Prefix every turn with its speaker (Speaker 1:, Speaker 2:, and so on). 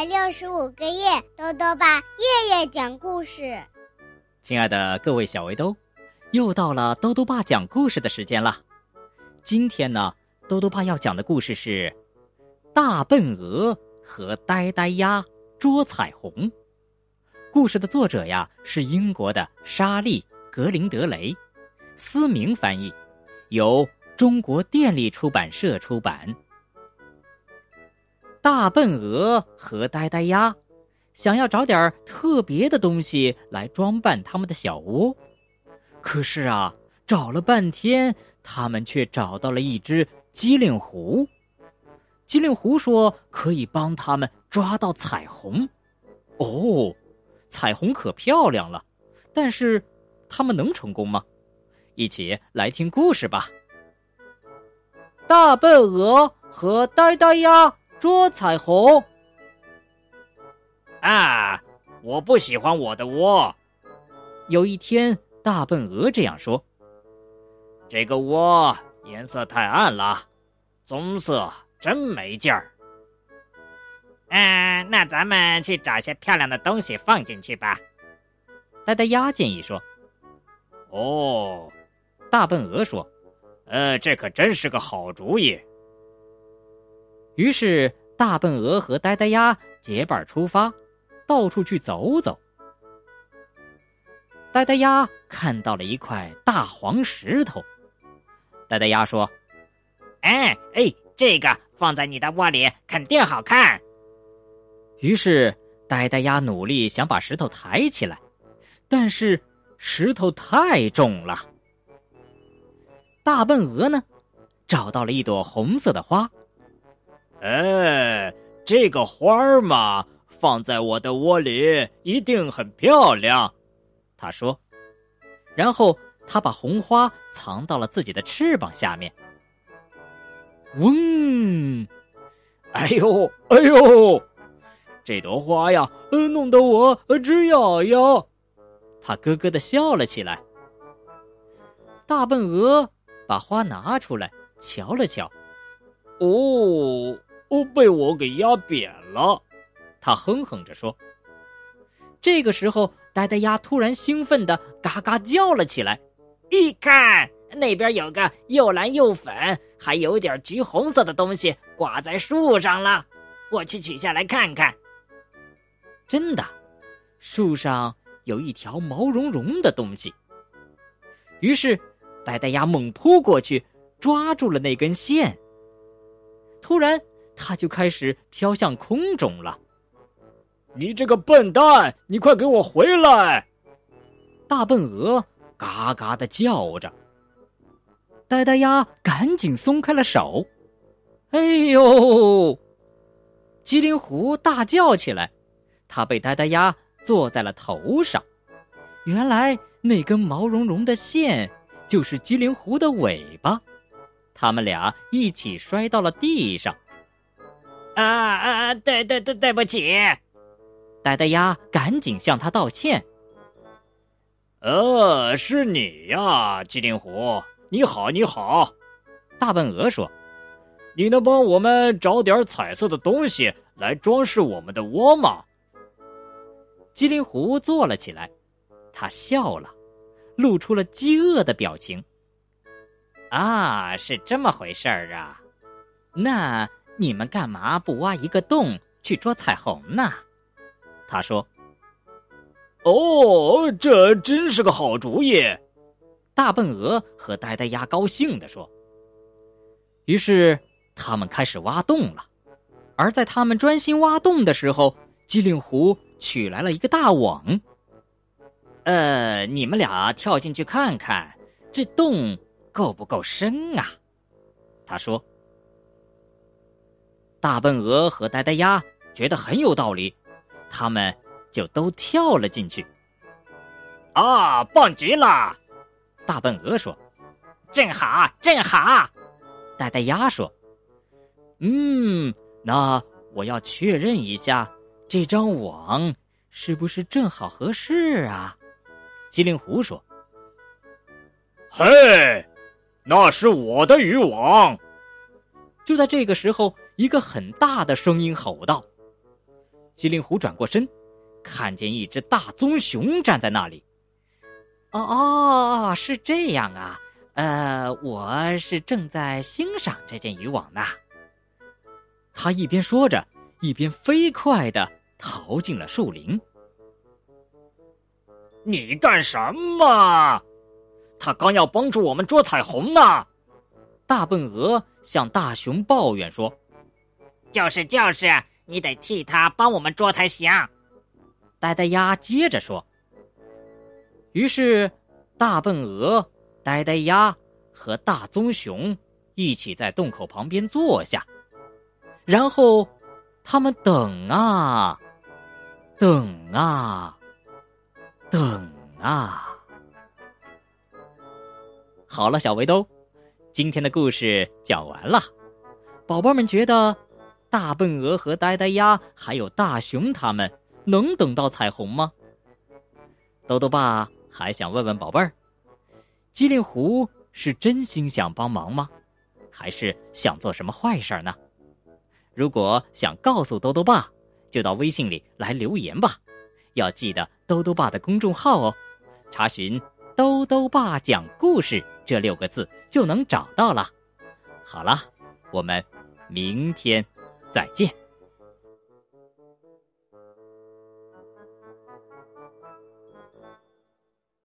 Speaker 1: 百六十五个夜，豆豆爸夜夜讲故事。
Speaker 2: 亲爱的各位小围兜，又到了豆豆爸讲故事的时间了。今天呢，豆豆爸要讲的故事是《大笨鹅和呆呆鸭捉彩虹》。故事的作者呀是英国的莎莉·格林德雷，思明翻译，由中国电力出版社出版。大笨鹅和呆呆鸭想要找点特别的东西来装扮他们的小窝，可是啊，找了半天，他们却找到了一只机灵狐。机灵狐说可以帮他们抓到彩虹。哦，彩虹可漂亮了，但是他们能成功吗？一起来听故事吧。大笨鹅和呆呆鸭。捉彩虹
Speaker 3: 啊！我不喜欢我的窝。
Speaker 2: 有一天，大笨鹅这样说：“
Speaker 3: 这个窝颜色太暗了，棕色真没劲儿。”
Speaker 4: 嗯，那咱们去找些漂亮的东西放进去吧。
Speaker 2: 呆呆鸭建议说：“
Speaker 3: 哦。”
Speaker 2: 大笨鹅说：“
Speaker 3: 呃，这可真是个好主意。”
Speaker 2: 于是，大笨鹅和呆呆鸭结伴出发，到处去走走。呆呆鸭看到了一块大黄石头，呆呆鸭说：“
Speaker 4: 哎哎，这个放在你的窝里肯定好看。”
Speaker 2: 于是，呆呆鸭努力想把石头抬起来，但是石头太重了。大笨鹅呢，找到了一朵红色的花。
Speaker 3: 哎，这个花儿嘛，放在我的窝里一定很漂亮。
Speaker 2: 他说，然后他把红花藏到了自己的翅膀下面。嗡，
Speaker 3: 哎呦，哎呦，这朵花呀，弄得我直痒痒。
Speaker 2: 他咯咯的笑了起来。大笨鹅把花拿出来瞧了瞧，
Speaker 3: 哦。哦，被我给压扁了，
Speaker 2: 他哼哼着说。这个时候，呆呆鸭突然兴奋的嘎嘎叫了起来：“
Speaker 4: 一看，那边有个又蓝又粉，还有点橘红色的东西挂在树上了，我去取下来看看。”
Speaker 2: 真的，树上有一条毛茸茸的东西。于是，呆呆鸭猛扑过去，抓住了那根线。突然。它就开始飘向空中了。
Speaker 3: 你这个笨蛋，你快给我回来！
Speaker 2: 大笨鹅嘎嘎的叫着。呆呆鸭赶紧松开了手。哎呦！机灵狐大叫起来，它被呆呆鸭坐在了头上。原来那根毛茸茸的线就是机灵狐的尾巴，他们俩一起摔到了地上。
Speaker 4: 啊啊！对对对，对不起！
Speaker 2: 呆呆鸭赶紧向他道歉。
Speaker 3: 呃，是你呀，机灵狐，你好，你好。
Speaker 2: 大笨鹅说：“
Speaker 3: 你能帮我们找点彩色的东西来装饰我们的窝吗？”
Speaker 2: 机灵狐坐了起来，他笑了，露出了饥饿的表情。
Speaker 4: 啊，是这么回事儿啊，
Speaker 2: 那。你们干嘛不挖一个洞去捉彩虹呢？他说：“
Speaker 3: 哦，这真是个好主意。”
Speaker 2: 大笨鹅和呆呆鸭高兴地说。于是他们开始挖洞了。而在他们专心挖洞的时候，机灵狐取来了一个大网。呃，你们俩跳进去看看，这洞够不够深啊？他说。大笨鹅和呆呆鸭觉得很有道理，他们就都跳了进去。
Speaker 4: 啊，棒极了！
Speaker 2: 大笨鹅说：“
Speaker 4: 正好，正好。”
Speaker 2: 呆呆鸭说：“嗯，那我要确认一下，这张网是不是正好合适啊？”机灵狐说：“
Speaker 3: 嘿，那是我的渔网。”
Speaker 2: 就在这个时候，一个很大的声音吼道：“机灵狐转过身，看见一只大棕熊站在那里。哦哦，是这样啊，呃，我是正在欣赏这件渔网呢。他一边说着，一边飞快的逃进了树林。
Speaker 3: 你干什么？他刚要帮助我们捉彩虹呢。
Speaker 2: 大笨鹅向大熊抱怨说：“
Speaker 4: 就是就是，你得替他帮我们捉才行。”
Speaker 2: 呆呆鸭接着说。于是，大笨鹅、呆呆鸭和大棕熊一起在洞口旁边坐下，然后他们等啊，等啊。等啊！好了，小围兜，今天的故事讲完了。宝宝们觉得大笨鹅和呆呆鸭还有大熊他们能等到彩虹吗？豆豆爸还想问问宝贝儿：机灵狐是真心想帮忙吗？还是想做什么坏事呢？如果想告诉豆豆爸，就到微信里来留言吧。要记得兜兜爸的公众号哦，查询“兜兜爸讲故事”这六个字就能找到了。好了，我们明天再见。